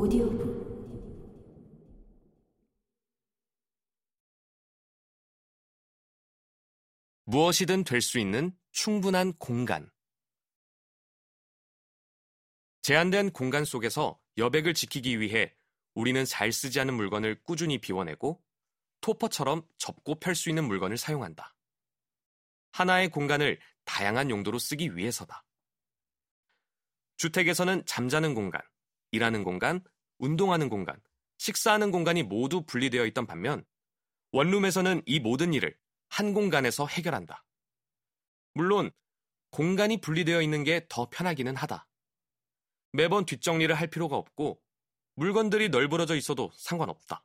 오디오북 무엇이든 될 수 있는 충분한 공간. 제한된 공간 속에서 여백을 지키기 위해 우리는 잘 쓰지 않은 물건을 꾸준히 비워내고 토퍼처럼 접고 펼 수 있는 물건을 사용한다. 하나의 공간을 다양한 용도로 쓰기 위해서다. 주택에서는 잠자는 공간, 일하는 공간, 운동하는 공간, 식사하는 공간이 모두 분리되어 있던 반면 원룸에서는 이 모든 일을 한 공간에서 해결한다. 물론 공간이 분리되어 있는 게 더 편하기는 하다. 매번 뒷정리를 할 필요가 없고 물건들이 널브러져 있어도 상관없다.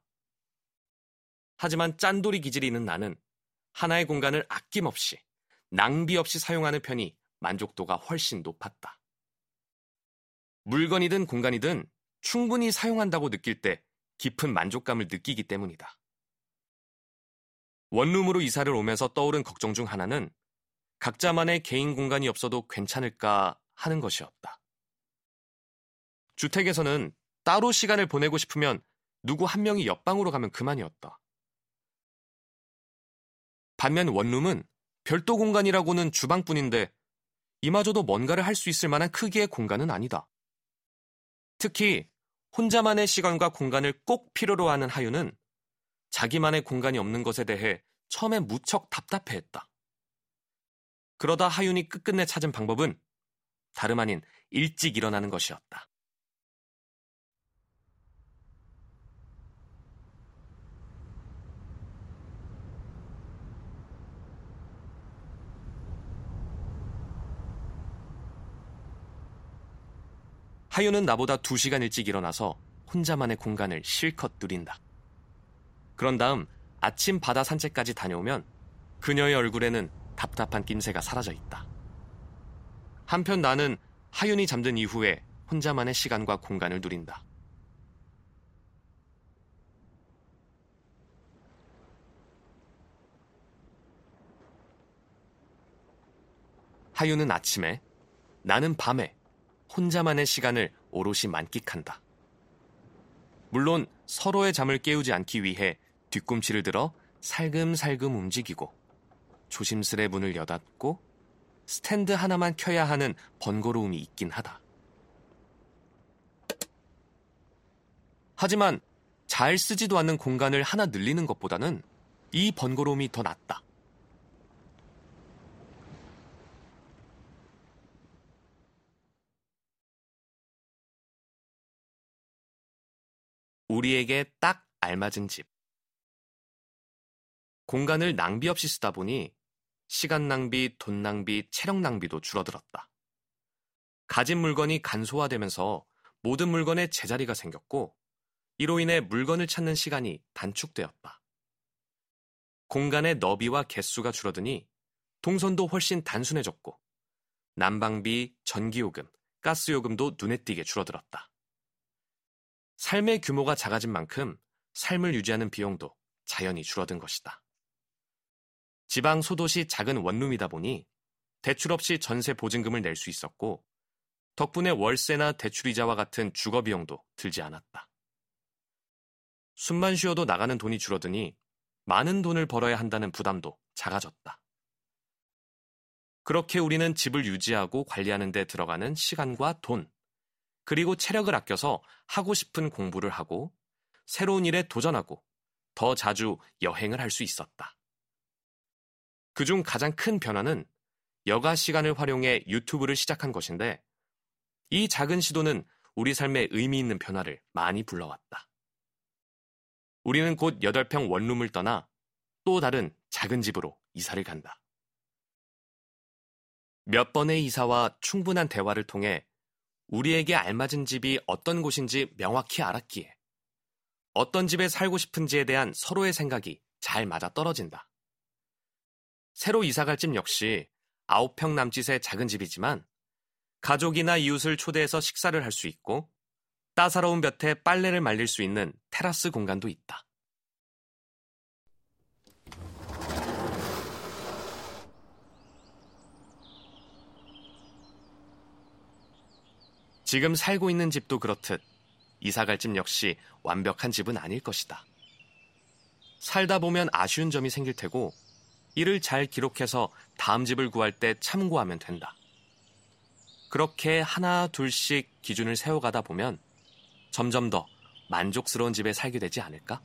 하지만 짠돌이 기질이 있는 나는 하나의 공간을 아낌없이 낭비 없이 사용하는 편이 만족도가 훨씬 높았다. 물건이든 공간이든 충분히 사용한다고 느낄 때 깊은 만족감을 느끼기 때문이다. 원룸으로 이사를 오면서 떠오른 걱정 중 하나는 각자만의 개인 공간이 없어도 괜찮을까 하는 것이었다. 주택에서는 따로 시간을 보내고 싶으면 누구 한 명이 옆방으로 가면 그만이었다. 반면 원룸은 별도 공간이라고는 주방뿐인데 이마저도 뭔가를 할 수 있을 만한 크기의 공간은 아니다. 특히 혼자만의 시간과 공간을 꼭 필요로 하는 하유는 자기만의 공간이 없는 것에 대해 처음에 무척 답답해했다. 그러다 하윤이 끝끝내 찾은 방법은 다름 아닌 일찍 일어나는 것이었다. 하윤은 나보다 두시간 일찍 일어나서 혼자만의 공간을 실컷 누린다. 그런 다음 아침 바다 산책까지 다녀오면 그녀의 얼굴에는 답답한 낌새가 사라져 있다. 한편 나는 하윤이 잠든 이후에 혼자만의 시간과 공간을 누린다. 하윤은 아침에, 나는 밤에 혼자만의 시간을 오롯이 만끽한다. 물론 서로의 잠을 깨우지 않기 위해 뒤꿈치를 들어 살금살금 움직이고 조심스레 문을 여닫고 스탠드 하나만 켜야 하는 번거로움이 있긴 하다. 하지만 잘 쓰지도 않는 공간을 하나 늘리는 것보다는 이 번거로움이 더 낫다. 우리에게 딱 알맞은 집. 공간을 낭비 없이 쓰다 보니 시간 낭비, 돈 낭비, 체력 낭비도 줄어들었다. 가진 물건이 간소화되면서 모든 물건에 제자리가 생겼고 이로 인해 물건을 찾는 시간이 단축되었다. 공간의 너비와 개수가 줄어드니 동선도 훨씬 단순해졌고 난방비, 전기요금, 가스요금도 눈에 띄게 줄어들었다. 삶의 규모가 작아진 만큼 삶을 유지하는 비용도 자연히 줄어든 것이다. 지방 소도시 작은 원룸이다 보니 대출 없이 전세 보증금을 낼 수 있었고 덕분에 월세나 대출이자와 같은 주거 비용도 들지 않았다. 숨만 쉬어도 나가는 돈이 줄어드니 많은 돈을 벌어야 한다는 부담도 작아졌다. 그렇게 우리는 집을 유지하고 관리하는 데 들어가는 시간과 돈, 그리고 체력을 아껴서 하고 싶은 공부를 하고 새로운 일에 도전하고 더 자주 여행을 할 수 있었다. 그중 가장 큰 변화는 여가 시간을 활용해 유튜브를 시작한 것인데 이 작은 시도는 우리 삶에 의미 있는 변화를 많이 불러왔다. 우리는 곧 8평 원룸을 떠나 또 다른 작은 집으로 이사를 간다. 몇 번의 이사와 충분한 대화를 통해 우리에게 알맞은 집이 어떤 곳인지 명확히 알았기에 어떤 집에 살고 싶은지에 대한 서로의 생각이 잘 맞아 떨어진다. 새로 이사갈 집 역시 9평 남짓의 작은 집이지만 가족이나 이웃을 초대해서 식사를 할 수 있고 따사로운 볕에 빨래를 말릴 수 있는 테라스 공간도 있다. 지금 살고 있는 집도 그렇듯 이사갈 집 역시 완벽한 집은 아닐 것이다. 살다 보면 아쉬운 점이 생길 테고 이를 잘 기록해서 다음 집을 구할 때 참고하면 된다. 그렇게 하나 둘씩 기준을 세워가다 보면 점점 더 만족스러운 집에 살게 되지 않을까?